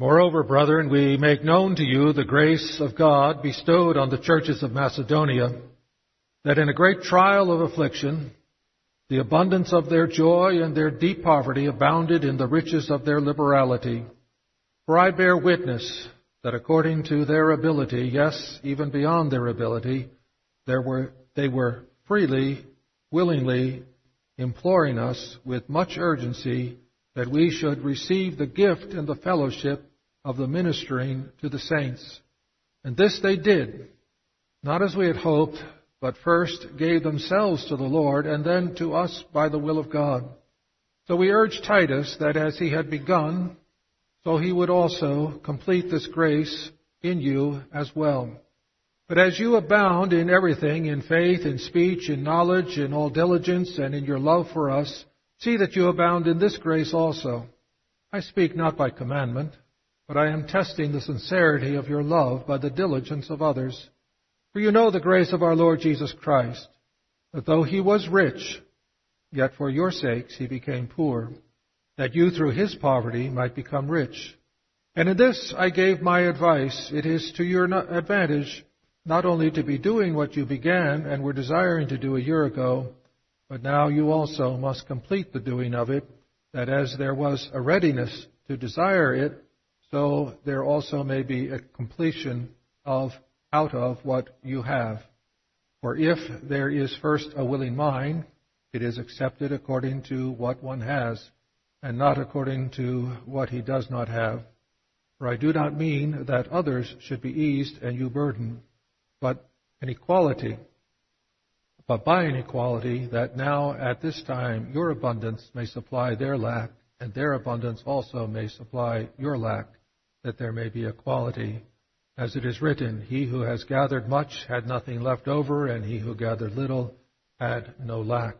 Moreover, brethren, we make known to you the grace of God bestowed on the churches of Macedonia, that in a great trial of affliction, the abundance of their joy and their deep poverty abounded in the riches of their liberality. For I bear witness that according to their ability, yes, even beyond their ability, were, they were freely, willingly imploring us with much urgency that we should receive the gift and the fellowship of the ministering to the saints. And this they did, not as we had hoped, but first gave themselves to the Lord and then to us by the will of God. So we urge Titus that as he had begun, so he would also complete this grace in you as well. But as you abound in everything, in faith, in speech, in knowledge, in all diligence, and in your love for us, see that you abound in this grace also. I speak not by commandment, but I am testing the sincerity of your love by the diligence of others. For you know the grace of our Lord Jesus Christ, that though he was rich, yet for your sakes he became poor, that you through his poverty might become rich. And in this I gave my advice. It is to your advantage not only to be doing what you began and were desiring to do a year ago, but now you also must complete the doing of it, that as there was a readiness to desire it, so there also may be a completion of out of what you have. For if there is first a willing mind, it is accepted according to what one has, and not according to what he does not have. For I do not mean that others should be eased and you burdened, but an equality. But by an equality, that now at this time your abundance may supply their lack, and their abundance also may supply your lack that there may be equality. As it is written, He who has gathered much had nothing left over, and he who gathered little had no lack.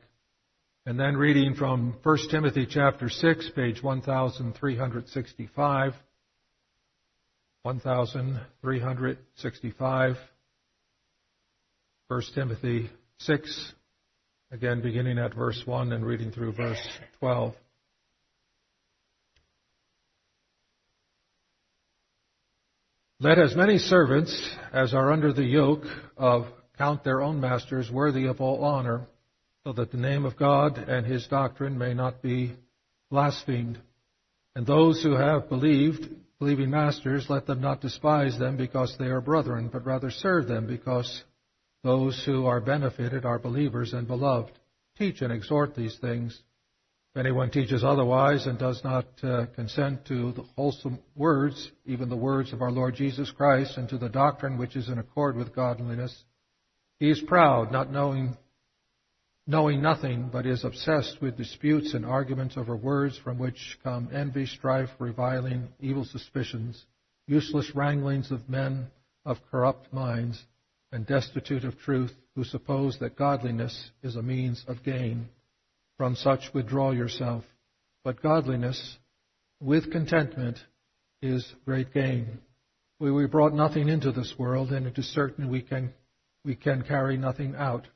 And then reading from 1 Timothy chapter 6, page 1365. 1365. 1 Timothy 6, again beginning at verse 1 and reading through verse 12. Let as many servants as are under the yoke of count their own masters worthy of all honor, so that the name of God and his doctrine may not be blasphemed. And those who have believed, believing masters, let them not despise them because they are brethren, but rather serve them because those who are benefited are believers and beloved. Teach and exhort these things. If anyone teaches otherwise and does not uh, consent to the wholesome words, even the words of our Lord Jesus Christ, and to the doctrine which is in accord with godliness, he is proud, not knowing, knowing nothing, but is obsessed with disputes and arguments over words from which come envy, strife, reviling, evil suspicions, useless wranglings of men of corrupt minds, and destitute of truth, who suppose that godliness is a means of gain. From such withdraw yourself. But godliness with contentment is great gain. We, we brought nothing into this world, and it is certain we can, we can carry nothing out.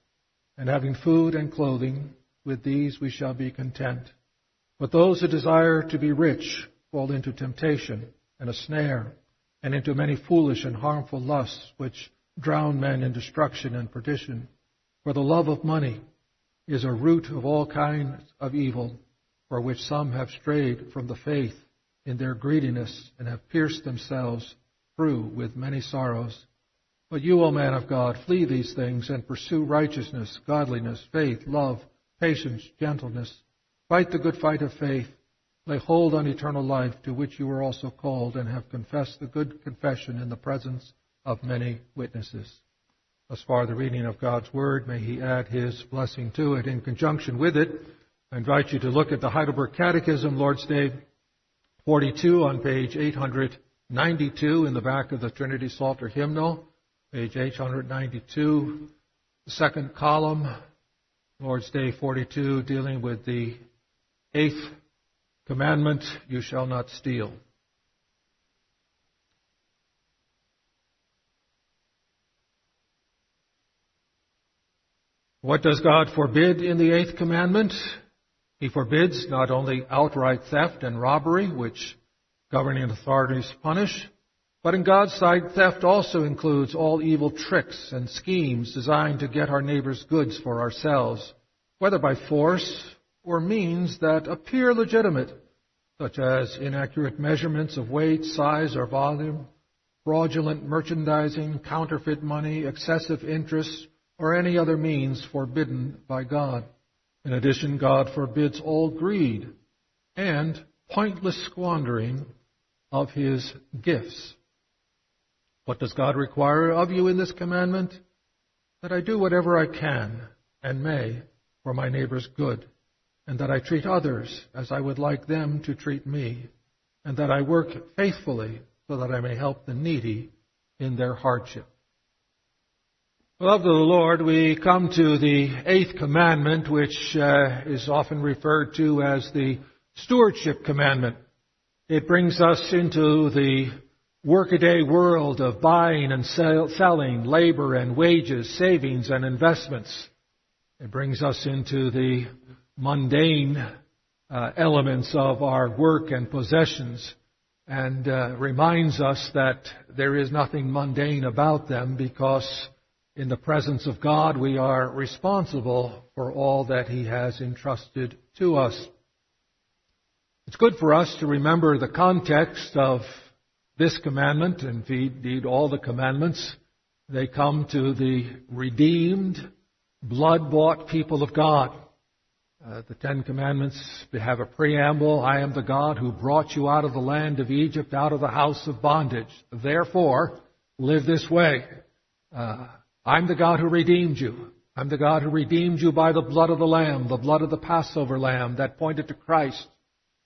And having food and clothing, with these we shall be content. But those who desire to be rich fall into temptation and a snare, and into many foolish and harmful lusts, which drown men in destruction and perdition. For the love of money is a root of all kinds of evil, for which some have strayed from the faith in their greediness and have pierced themselves through with many sorrows. But you, O man of God, flee these things and pursue righteousness, godliness, faith, love, patience, gentleness. Fight the good fight of faith. Lay hold on eternal life to which you were also called and have confessed the good confession in the presence of many witnesses. Thus far, the reading of God's Word. May He add His blessing to it. In conjunction with it, I invite you to look at the Heidelberg Catechism, Lord's Day 42 on page 892 in the back of the Trinity Psalter hymnal, page 892, the second column, Lord's Day 42, dealing with the eighth commandment, you shall not steal. What does God forbid in the eighth commandment? He forbids not only outright theft and robbery, which governing authorities punish. But in God's sight, theft also includes all evil tricks and schemes designed to get our neighbor's goods for ourselves, whether by force or means that appear legitimate, such as inaccurate measurements of weight, size, or volume, fraudulent merchandising, counterfeit money, excessive interest, or any other means forbidden by God. In addition, God forbids all greed and pointless squandering of His gifts. What does God require of you in this commandment? That I do whatever I can and may for my neighbor's good, and that I treat others as I would like them to treat me, and that I work faithfully so that I may help the needy in their hardship. Of the Lord, we come to the eighth commandment, which uh, is often referred to as the stewardship commandment. It brings us into the workaday world of buying and sell, selling, labor and wages, savings and investments. It brings us into the mundane uh, elements of our work and possessions and uh, reminds us that there is nothing mundane about them because in the presence of God we are responsible for all that He has entrusted to us. It's good for us to remember the context of this commandment, and indeed all the commandments, they come to the redeemed, blood-bought people of God. Uh, the Ten Commandments have a preamble. I am the God who brought you out of the land of Egypt, out of the house of bondage. Therefore, live this way. Uh, I'm the God who redeemed you. I'm the God who redeemed you by the blood of the Lamb, the blood of the Passover Lamb that pointed to Christ.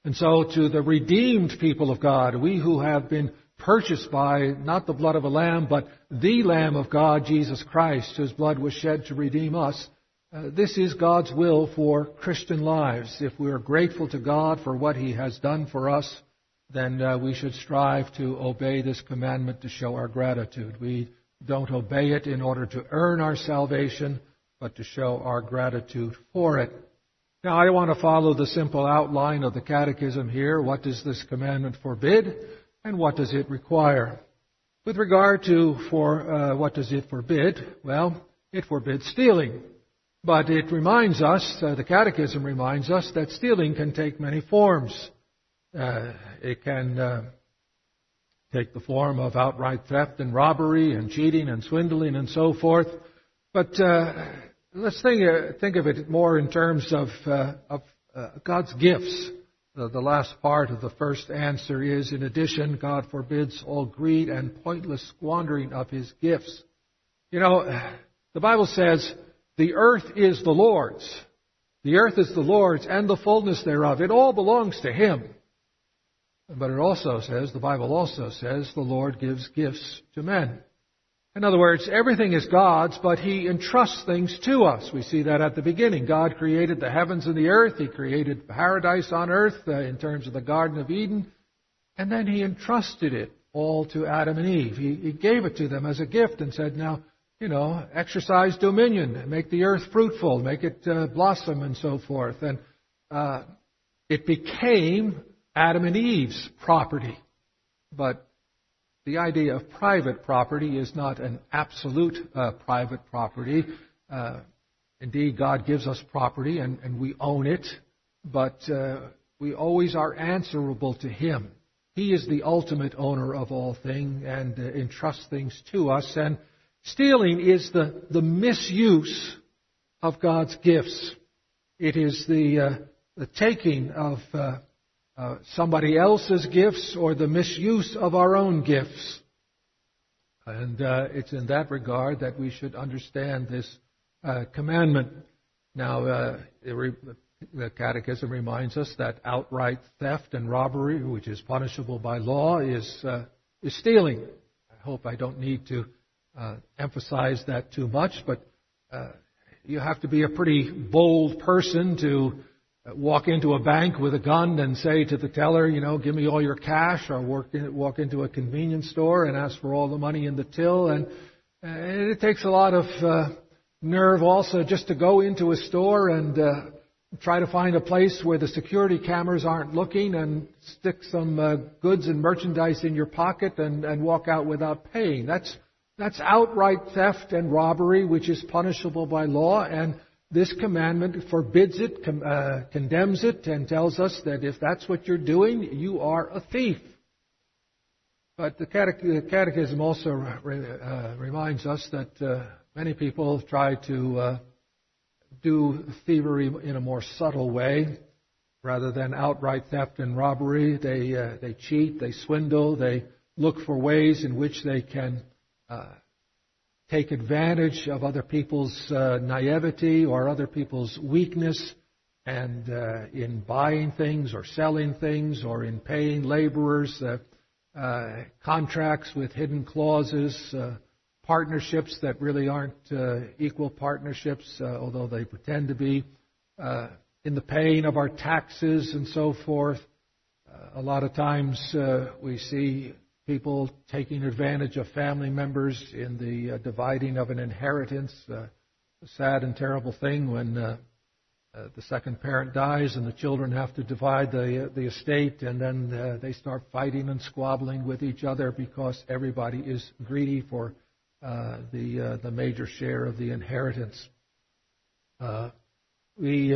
And so to the redeemed people of God, we who have been purchased by not the blood of a lamb, but the Lamb of God, Jesus Christ, whose blood was shed to redeem us, uh, this is God's will for Christian lives. If we are grateful to God for what He has done for us, then uh, we should strive to obey this commandment to show our gratitude. We don't obey it in order to earn our salvation, but to show our gratitude for it. Now, I want to follow the simple outline of the Catechism here. What does this commandment forbid, and what does it require? With regard to for uh, what does it forbid? Well, it forbids stealing. But it reminds us, uh, the Catechism reminds us, that stealing can take many forms. Uh, it can uh, take the form of outright theft and robbery and cheating and swindling and so forth. But uh, let's think, uh, think of it more in terms of, uh, of uh, God's gifts. The, the last part of the first answer is, in addition, God forbids all greed and pointless squandering of His gifts. You know, the Bible says, the earth is the Lord's. The earth is the Lord's and the fullness thereof. It all belongs to Him. But it also says, the Bible also says, the Lord gives gifts to men. In other words, everything is God's, but He entrusts things to us. We see that at the beginning. God created the heavens and the earth. He created paradise on earth uh, in terms of the Garden of Eden. And then He entrusted it all to Adam and Eve. He, he gave it to them as a gift and said, now, you know, exercise dominion, make the earth fruitful, make it uh, blossom and so forth. And uh, it became Adam and Eve's property. But the idea of private property is not an absolute uh, private property. Uh, indeed, God gives us property and, and we own it, but uh, we always are answerable to Him. He is the ultimate owner of all things and uh, entrusts things to us. And stealing is the, the misuse of God's gifts. It is the, uh, the taking of uh, somebody else's gifts or the misuse of our own gifts. And uh, it's in that regard that we should understand this uh, commandment. Now, uh, re- the Catechism reminds us that outright theft and robbery, which is punishable by law, is uh, is stealing. I hope I don't need to emphasize that too much, but you have to be a pretty bold person to walk into a bank with a gun and say to the teller, you know, give me all your cash, or walk, in, walk into a convenience store and ask for all the money in the till. And, and it takes a lot of uh, nerve also just to go into a store and uh, try to find a place where the security cameras aren't looking and stick some uh, goods and merchandise in your pocket and, and walk out without paying. That's, that's outright theft and robbery, which is punishable by law, and this commandment forbids it, com- uh, condemns it, and tells us that if that's what you're doing, you are a thief. But the Catechism also uh, reminds us that uh, many people try to uh, do thievery in a more subtle way rather than outright theft and robbery. They, uh, they cheat, they swindle, they look for ways in which they can uh, take advantage of other people's uh, naivety or other people's weakness and uh, in buying things or selling things or in paying laborers, uh, uh, contracts with hidden clauses, partnerships that really aren't uh, equal partnerships, uh, although they pretend to be, uh, in the paying of our taxes and so forth. Uh, a lot of times uh, we see people taking advantage of family members in the uh, dividing of an inheritance. a sad and terrible thing when the second parent dies and the children have to divide the the estate, and then they start fighting and squabbling with each other because everybody is greedy for uh, the uh, the major share of the inheritance. Uh, we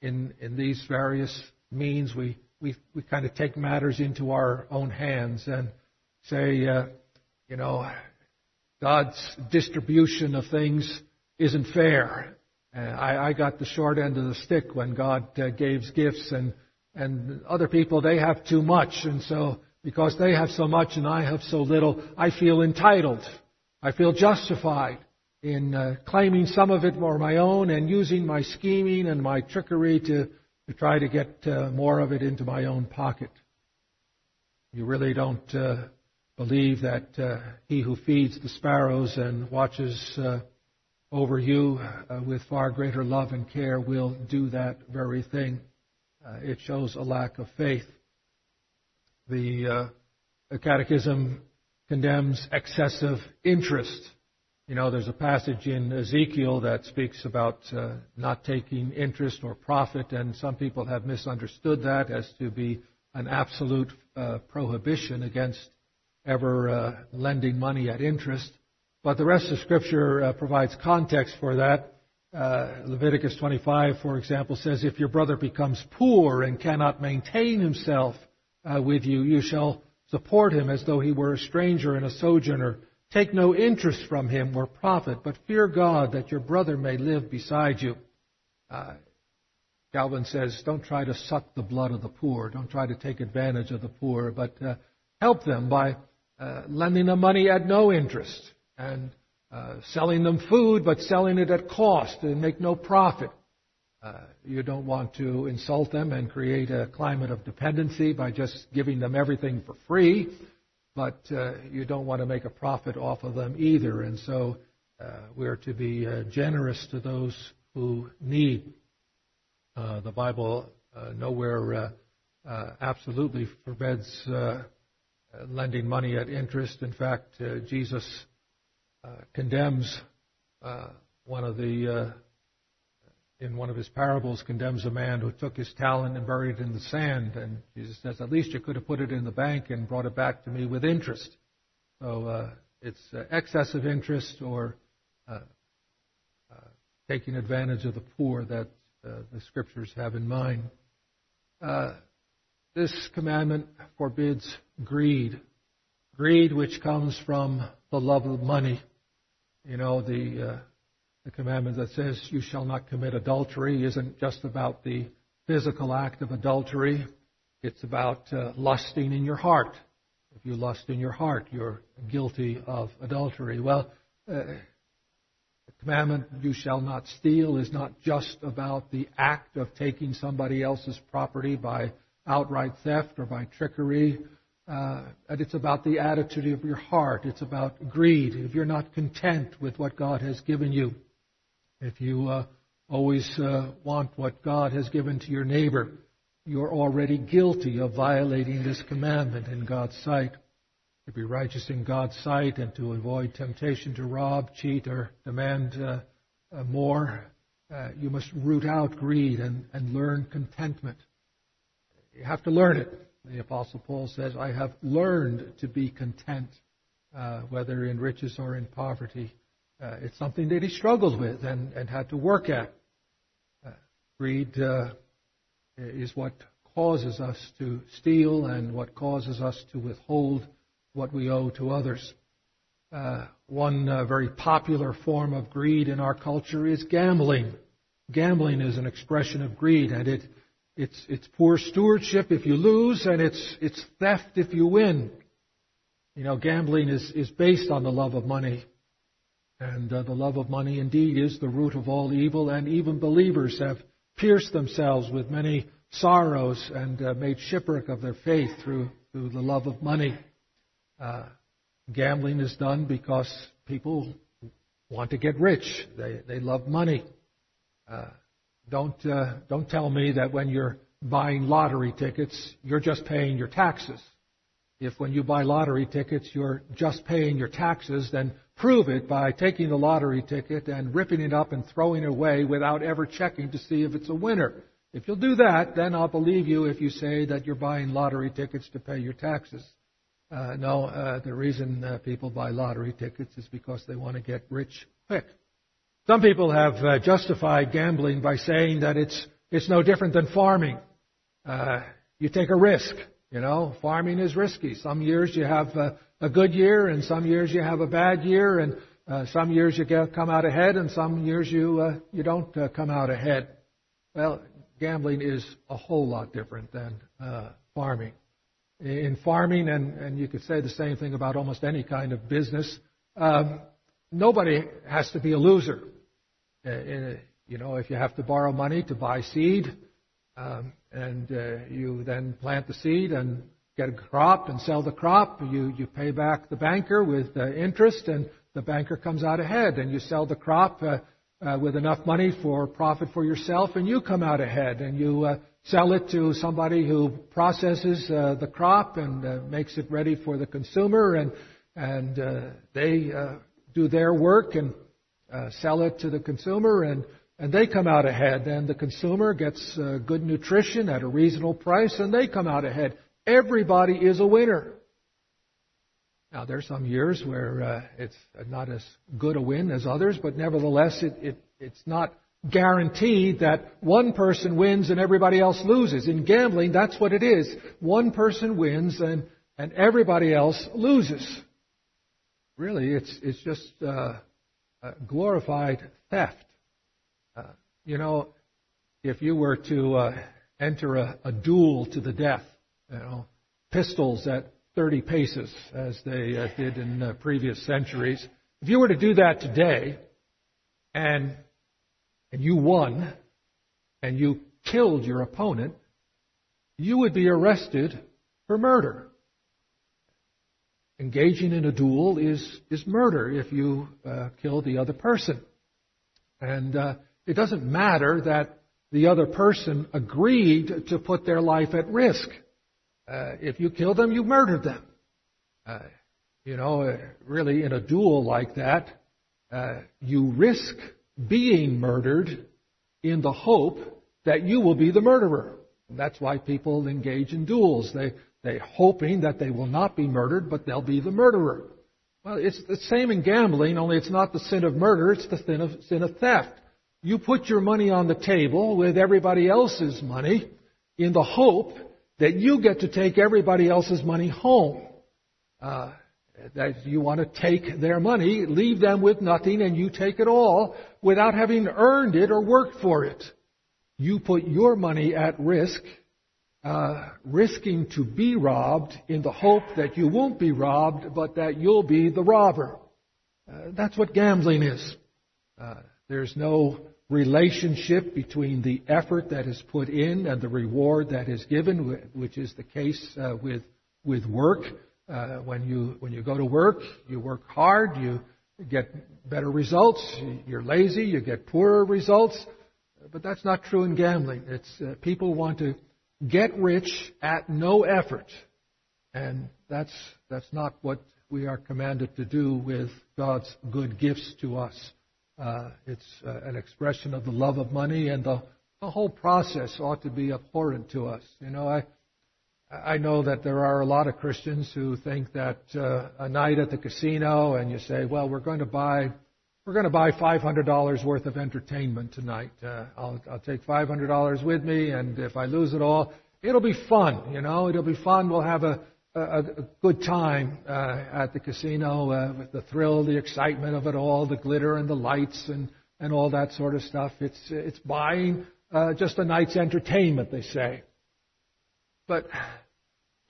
in in these various means we we we kind of take matters into our own hands and say, you know, God's distribution of things isn't fair. Uh, I, I got the short end of the stick when God uh, gave gifts, and and other people they have too much, and so because they have so much and I have so little, I feel entitled. I feel justified in uh, claiming some of it for my own and using my scheming and my trickery to, to try to get uh, more of it into my own pocket. You really don't uh, believe that uh, he who feeds the sparrows and watches uh, over you uh, with far greater love and care will do that very thing. it shows a lack of faith. The, the Catechism condemns excessive interest. You know, there's a passage in Ezekiel that speaks about uh, not taking interest or profit, and some people have misunderstood that as to be an absolute uh, prohibition against ever uh, lending money at interest. But the rest of Scripture uh, provides context for that. Uh, Leviticus 25, for example, says, If your brother becomes poor and cannot maintain himself uh, with you, you shall Support him as though he were a stranger and a sojourner. Take no interest from him or profit, but fear God that your brother may live beside you. Uh, Calvin says, don't try to suck the blood of the poor. Don't try to take advantage of the poor, but uh, help them by uh, lending them money at no interest and uh, selling them food, but selling it at cost and make no profit. Uh, you don't want to insult them and create a climate of dependency by just giving them everything for free, but uh, you don't want to make a profit off of them either. And so uh, we're to be generous to those who need. Uh, the Bible nowhere absolutely forbids lending money at interest. In fact, Jesus condemns one of the in one of his parables condemns a man who took his talent and buried it in the sand. And Jesus says, at least you could have put it in the bank and brought it back to me with interest. So uh, it's uh, excessive interest or uh, uh taking advantage of the poor that uh, the scriptures have in mind. Uh, this commandment forbids greed. Greed which comes from the love of money. You know, the the commandment that says you shall not commit adultery isn't just about the physical act of adultery. It's about uh, lusting in your heart. If you lust in your heart, you're guilty of adultery. Well, uh, the commandment, you shall not steal, is not just about the act of taking somebody else's property by outright theft or by trickery. Uh, it's about the attitude of your heart. It's about greed. If you're not content with what God has given you, if you uh, always uh, want what God has given to your neighbor, you're already guilty of violating this commandment in God's sight. To be righteous in God's sight and to avoid temptation to rob, cheat, or demand uh, uh more, uh, you must root out greed and, and learn contentment. You have to learn it. The Apostle Paul says, I have learned to be content, uh, whether in riches or in poverty. Uh, it's something that he struggled with and, and had to work at. Uh, greed uh, is what causes us to steal and what causes us to withhold what we owe to others. Uh, one uh, very popular form of greed in our culture is gambling. Gambling is an expression of greed, and it, it's, it's poor stewardship if you lose, and it's, it's theft if you win. You know, gambling is, is based on the love of money. And uh, the love of money indeed is the root of all evil, and even believers have pierced themselves with many sorrows and uh, made shipwreck of their faith through, through the love of money. Uh, gambling is done because people want to get rich. They, they love money. Don't, uh, don't tell me that when you're buying lottery tickets, you're just paying your taxes. If when you buy lottery tickets, you're just paying your taxes, then prove it by taking the lottery ticket and ripping it up and throwing it away without ever checking to see if it's a winner. If you'll do that, then I'll believe you if you say that you're buying lottery tickets to pay your taxes. Uh, no, uh, the reason uh, people buy lottery tickets is because they want to get rich quick. Some people have uh, justified gambling by saying that it's it's no different than farming. Uh, you take a risk. You know, farming is risky. Some years you have a, a good year, and some years you have a bad year, and uh, some years you get, come out ahead, and some years you uh, you don't uh, come out ahead. Well, gambling is a whole lot different than uh, farming. In farming, and, and you could say the same thing about almost any kind of business, um, nobody has to be a loser. Uh, in, you know, if you have to borrow money to buy seed, um, and uh, you then plant the seed and get a crop and sell the crop, you you pay back the banker with uh, interest, and the banker comes out ahead, and you sell the crop uh, uh, with enough money for profit for yourself, and you come out ahead, and you uh, sell it to somebody who processes uh, the crop and uh, makes it ready for the consumer, and and uh, they uh, do their work and uh, sell it to the consumer, and, and they come out ahead. And the consumer gets uh, good nutrition at a reasonable price, and they come out ahead. Everybody is a winner. Now, there are some years where uh, it's not as good a win as others, but nevertheless, it, it, it's not guaranteed that one person wins and everybody else loses. In gambling, that's what it is. One person wins and, and everybody else loses. Really, it's, it's just uh, uh, glorified theft. Uh, you know, if you were to uh, enter a, a, duel to the death, you know, pistols at 30 paces, as they uh, did in uh, previous centuries, if you were to do that today, and and you won, and you killed your opponent, you would be arrested for murder engaging in a duel is, is murder if you uh, kill the other person. And uh, it doesn't matter that the other person agreed to put their life at risk. Uh, if you kill them, you murdered them. Uh, you know, uh, really, in a duel like that, uh, you risk being murdered in the hope that you will be the murderer. And that's why people engage in duels. They they're hoping that they will not be murdered, but they'll be the murderer. Well, it's the same in gambling, only it's not the sin of murder, it's the sin of, sin of theft. You put your money on the table with everybody else's money in the hope that you get to take everybody else's money home. Uh, that you want to take their money, leave them with nothing, and you take it all without having earned it or worked for it. You put your money at risk uh, risking to be robbed in the hope that you won't be robbed, but that you'll be the robber. Uh, that's what gambling is. Uh, there's no relationship between the effort that is put in and the reward that is given, which is the case uh, with with work. Uh, when you when you go to work, you work hard, you get better results. You're lazy, you get poorer results. But that's not true in gambling. It's people want to get rich at no effort. And that's, that's not what we are commanded to do with God's good gifts to us. Uh, it's uh, an expression of the love of money, and the, the whole process ought to be abhorrent to us. You know, I I know that there are a lot of Christians who think that uh, a night at the casino, and you say, well, we're going to buy we're going to buy $500 worth of entertainment tonight. Uh, I'll, I'll take $500 with me, and if I lose it all, it'll be fun. You know, it'll be fun. We'll have a, a, a good time uh, at the casino uh, with the thrill, the excitement of it all, the glitter and the lights and and all that sort of stuff. It's it's buying uh, just a night's entertainment, they say. But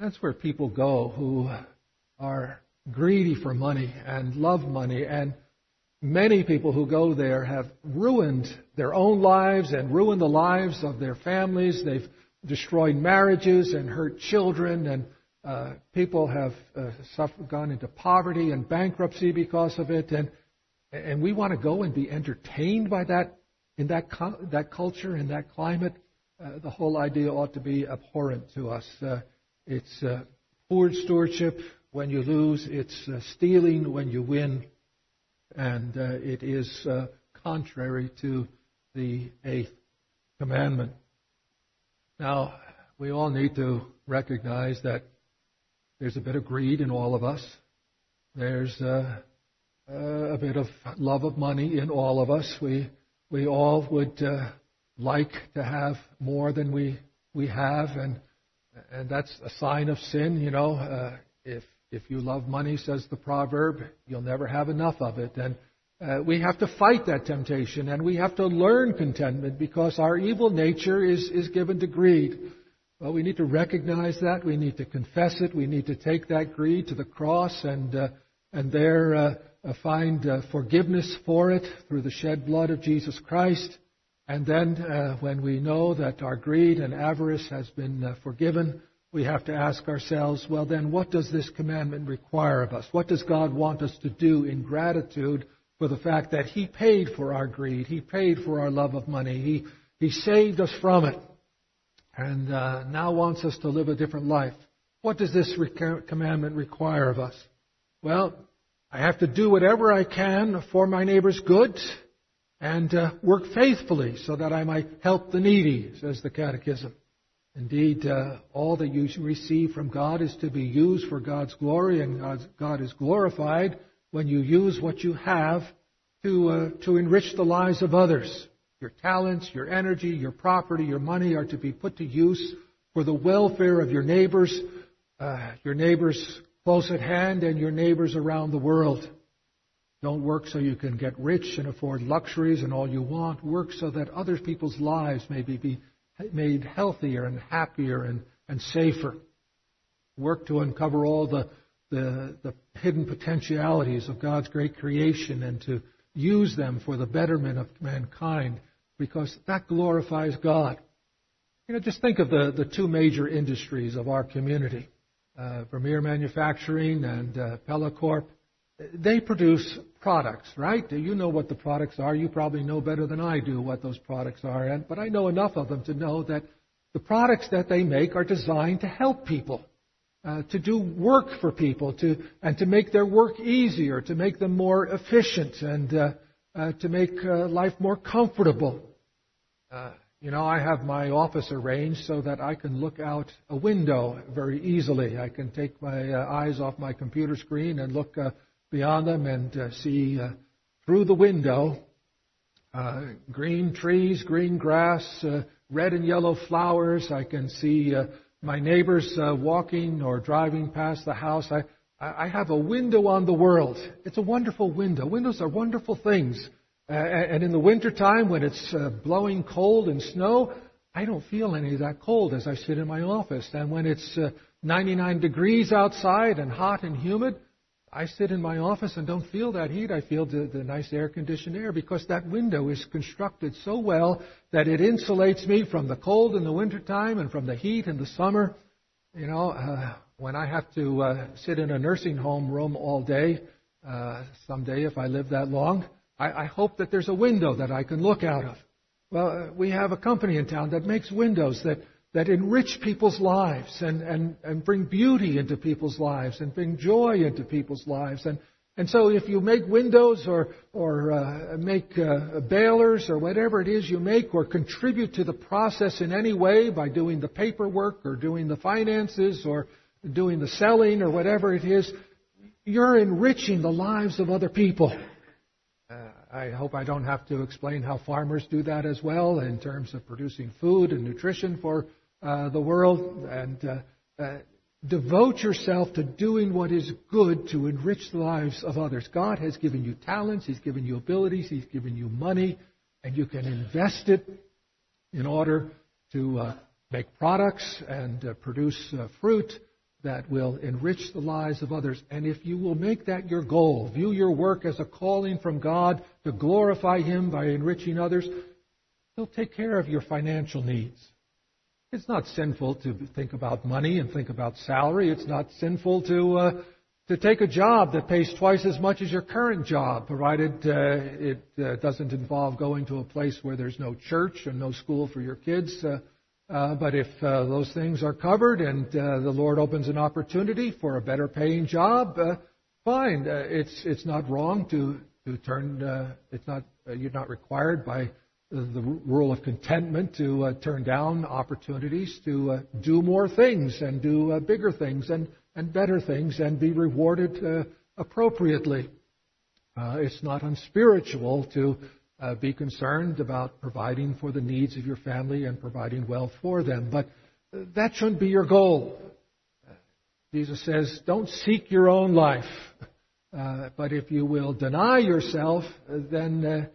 that's where people go who are greedy for money and love money and Many people who go there have ruined their own lives and ruined the lives of their families. They've destroyed marriages and hurt children, and uh, people have uh, suffered, gone into poverty and bankruptcy because of it. And and we want to go and be entertained by that in that that culture in that climate. Uh, the whole idea ought to be abhorrent to us. Uh, it's uh, poor stewardship when you lose. It's uh, stealing when you win and uh, it is uh, contrary to the eighth commandment. Now, we all need to recognize that there's a bit of greed in all of us. There's uh, a bit of love of money in all of us. We we all would uh, like to have more than we we have, and and that's a sign of sin. You know, uh, if if you love money, says the proverb, you'll never have enough of it. And uh, we have to fight that temptation and we have to learn contentment because our evil nature is, is given to greed. Well, we need to recognize that. We need to confess it. We need to take that greed to the cross and, uh, and there uh, uh find uh, forgiveness for it through the shed blood of Jesus Christ. And then uh, when we know that our greed and avarice has been forgiven, we have to ask ourselves, well, then what does this commandment require of us? What does God want us to do in gratitude for the fact that He paid for our greed? He paid for our love of money. He, he saved us from it. And uh, now wants us to live a different life. What does this commandment require of us? Well, I have to do whatever I can for my neighbor's good and uh, work faithfully so that I might help the needy, says the Catechism. Indeed, uh, all that you receive from God is to be used for God's glory, and God's, God is glorified when you use what you have to, uh, to enrich the lives of others. Your talents, your energy, your property, your money are to be put to use for the welfare of your neighbors, uh, your neighbors close at hand, and your neighbors around the world. Don't work so you can get rich and afford luxuries and all you want. Work so that other people's lives may be made healthier and happier and, and safer. Work to uncover all the, the, the hidden potentialities of God's great creation and to use them for the betterment of mankind because that glorifies God. You know, just think of the, the two major industries of our community, uh, Vermeer Manufacturing and uh, Pella Corp they produce products, right? You know what the products are. You probably know better than I do what those products are. And, but I know enough of them to know that the products that they make are designed to help people, uh, to do work for people, to, and to make their work easier, to make them more efficient, and uh, uh, to make uh, life more comfortable. Uh, you know, I have my office arranged so that I can look out a window very easily. I can take my uh, eyes off my computer screen and look beyond them and uh, see uh, through the window uh, green trees, green grass, uh, red and yellow flowers. I can see uh, my neighbors uh, walking or driving past the house. I, I have a window on the world. It's a wonderful window. Windows are wonderful things. And in the wintertime, when it's blowing cold and snow, I don't feel any of that cold as I sit in my office. And when it's uh, 99 degrees outside and hot and humid, I sit in my office and don't feel that heat. I feel the, the nice air conditioned air because that window is constructed so well that it insulates me from the cold in the wintertime and from the heat in the summer. You know, uh, when I have to uh, sit in a nursing home room all day, uh, someday if I live that long, I, I hope that there's a window that I can look out of. Well, uh, we have a company in town that makes windows that that enrich people's lives and, and, and bring beauty into people's lives and bring joy into people's lives. And, And so if you make windows or, or uh, make uh, balers or whatever it is you make or contribute to the process in any way by doing the paperwork or doing the finances or doing the selling or whatever it is, you're enriching the lives of other people. Uh, I hope I don't have to explain how farmers do that as well in terms of producing food and nutrition for uh, the world. And uh, uh, devote yourself to doing what is good to enrich the lives of others. God has given you talents, He's given you abilities, He's given you money, and you can invest it in order to uh, make products and uh, produce uh, fruit that will enrich the lives of others. And if you will make that your goal, view your work as a calling from God to glorify Him by enriching others, He'll take care of your financial needs. It's not sinful to think about money and think about salary. It's not sinful to uh, to take a job that pays twice as much as your current job, provided uh, it uh, doesn't involve going to a place where there's no church and no school for your kids. Uh, uh, but if uh, those things are covered and uh, the Lord opens an opportunity for a better paying job, uh, fine. Uh, it's it's not wrong to to turn. Uh, it's not you're not required by the rule of contentment to uh, turn down opportunities to uh, do more things and do uh, bigger things and, and better things and be rewarded uh, appropriately. Uh, it's not unspiritual to uh, be concerned about providing for the needs of your family and providing wealth for them, but that shouldn't be your goal. Jesus says, don't seek your own life, but if you will deny yourself, then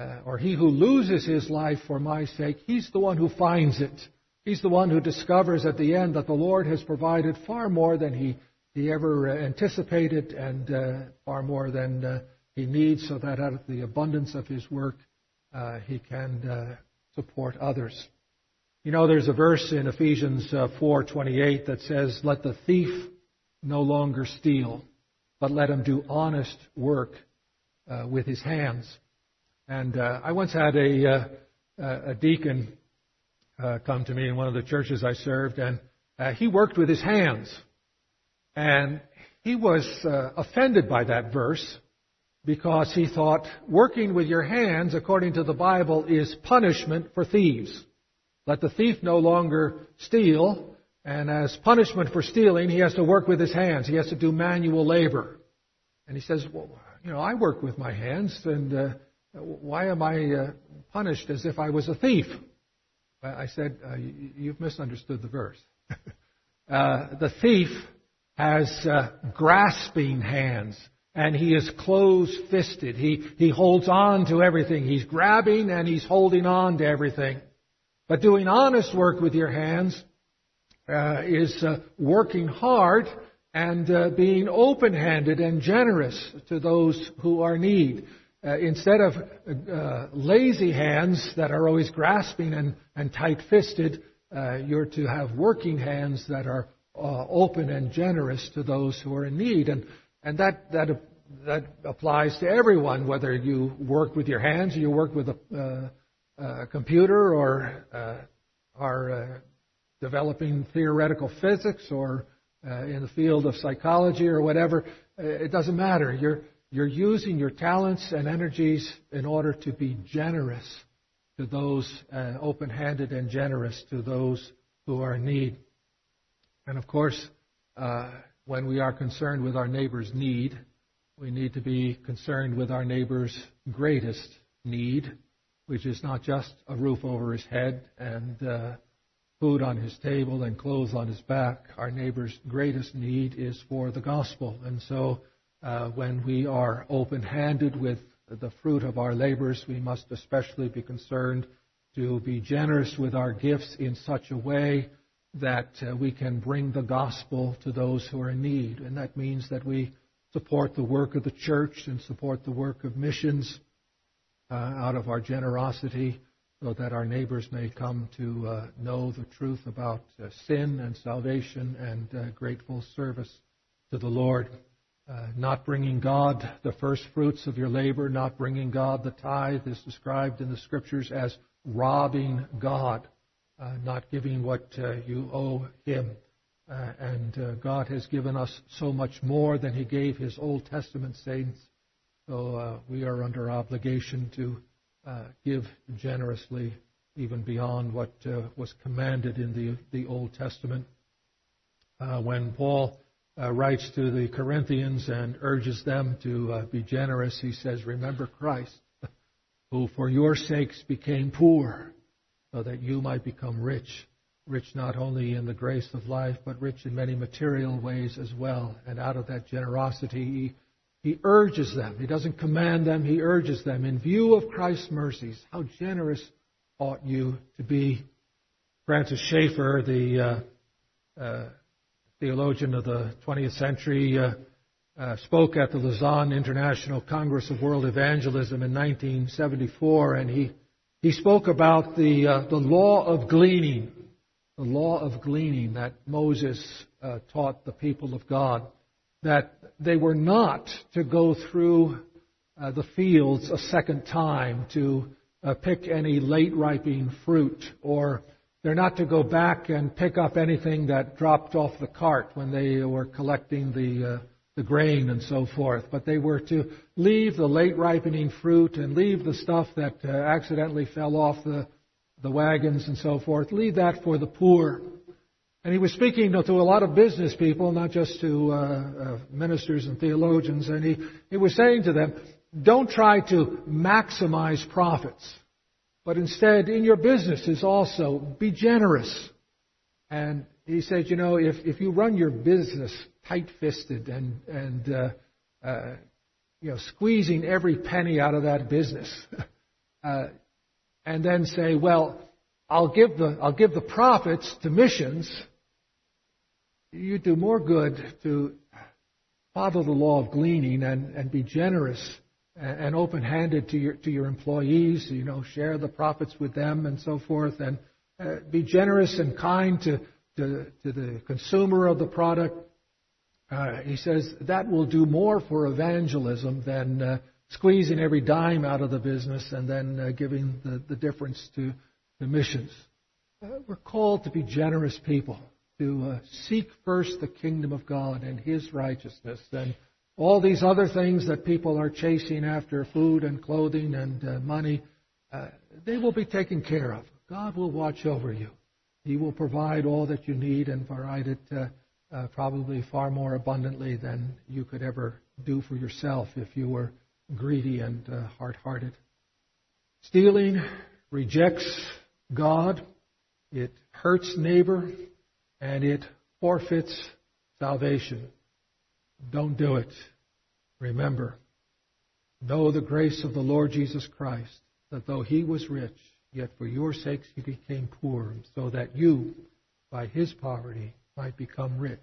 uh, or he who loses his life for my sake, he's the one who finds it. He's the one who discovers at the end that the Lord has provided far more than he, he ever uh, anticipated and uh, far more than uh, he needs, so that out of the abundance of his work, uh, he can uh, support others. You know, there's a verse in Ephesians 4:28 that says, "Let the thief no longer steal, but let him do honest work with his hands." And uh, I once had a, uh, a deacon uh, come to me in one of the churches I served, and uh, he worked with his hands. And he was uh, offended by that verse because he thought working with your hands, according to the Bible, is punishment for thieves. Let the thief no longer steal, and as punishment for stealing, he has to work with his hands. He has to do manual labor. And he says, well, you know, I work with my hands, and uh, why am I uh, punished as if I was a thief? I said, uh, You've misunderstood the verse. uh, the thief has uh, grasping hands and he is close fisted. He, he holds on to everything. He's grabbing and he's holding on to everything. But doing honest work with your hands uh, is uh, working hard and being open handed and generous to those who are in need uh, instead of uh, lazy hands that are always grasping and, and tight fisted, uh, you're to have working hands that are uh, open and generous to those who are in need. And, and that, that, that applies to everyone, whether you work with your hands or you work with a, uh, a computer or uh, are developing theoretical physics or in the field of psychology or whatever. It doesn't matter. You're, you're using your talents and energies in order to be generous to those, uh, open handed and generous to those who are in need. And of course, uh, when we are concerned with our neighbor's need, we need to be concerned with our neighbor's greatest need, which is not just a roof over his head and uh, food on his table and clothes on his back. Our neighbor's greatest need is for the gospel. And so uh, when we are open handed with the fruit of our labors, we must especially be concerned to be generous with our gifts in such a way that uh, we can bring the gospel to those who are in need. And that means that we support the work of the church and support the work of missions uh, out of our generosity so that our neighbors may come to uh, know the truth about uh, sin and salvation and uh, grateful service to the Lord. Uh, not bringing God the first fruits of your labor, not bringing God the tithe is described in the scriptures as robbing God, uh, not giving what uh, you owe Him. Uh, and uh, God has given us so much more than He gave His Old Testament saints. So uh, we are under obligation to give generously, even beyond what was commanded in the, the Old Testament. When Paul writes to the Corinthians and urges them to be generous, he says, Remember Christ, who for your sakes became poor, so that you might become rich rich not only in the grace of life, but rich in many material ways as well. And out of that generosity, he, he urges them. He doesn't command them, he urges them. In view of Christ's mercies, how generous ought you to be? Francis Schaeffer, the uh, uh, theologian of the 20th century, uh, uh, spoke at the Lausanne International Congress of World Evangelism in 1974, and he, he spoke about the, uh, the law of gleaning the law of gleaning that Moses uh, taught the people of God, that they were not to go through uh, the fields a second time to uh, pick any late ripening fruit, or they're not to go back and pick up anything that dropped off the cart when they were collecting the uh, the grain and so forth, but they were to leave the late ripening fruit and leave the stuff that uh, accidentally fell off the the wagons and so forth. Leave that for the poor. And he was speaking to a lot of business people, not just to uh, uh, ministers and theologians, and he, he was saying to them, don't try to maximize profits, but instead, in your businesses also, be generous. And he said, you know, if, if you run your business tight-fisted and, and uh, uh, you know, squeezing every penny out of that business, uh, and then say, well, I'll give the, I'll give the profits to missions, you do more good to follow the law of gleaning and, and be generous and open-handed to your to your employees. You know, share the profits with them and so forth, and uh, be generous and kind to, to to the consumer of the product. Uh, he says that will do more for evangelism than uh, squeezing every dime out of the business and then uh, giving the, the difference to the missions. Uh, we're called to be generous people, to uh, seek first the kingdom of God and His righteousness, and all these other things that people are chasing after food and clothing and uh, money, uh, they will be taken care of. God will watch over you. He will provide all that you need and provide it uh, probably far more abundantly than you could ever do for yourself if you were greedy and uh, hard hearted. Stealing rejects God, it hurts neighbor, and it forfeits salvation. Don't do it. Remember, know the grace of the Lord Jesus Christ, that though he was rich, yet for your sakes he became poor, so that you, by his poverty, might become rich.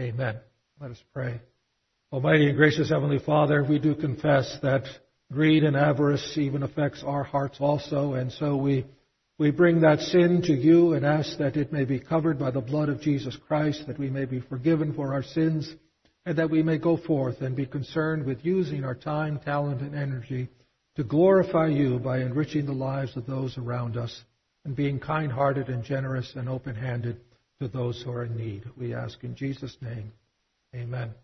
Amen. Let us pray. Almighty and gracious Heavenly Father, we do confess that greed and avarice even affects our hearts also, and so we, we bring that sin to you and ask that it may be covered by the blood of Jesus Christ, that we may be forgiven for our sins, and that we may go forth and be concerned with using our time, talent, and energy to glorify you by enriching the lives of those around us and being kind hearted and generous and open handed to those who are in need. We ask in Jesus' name. Amen.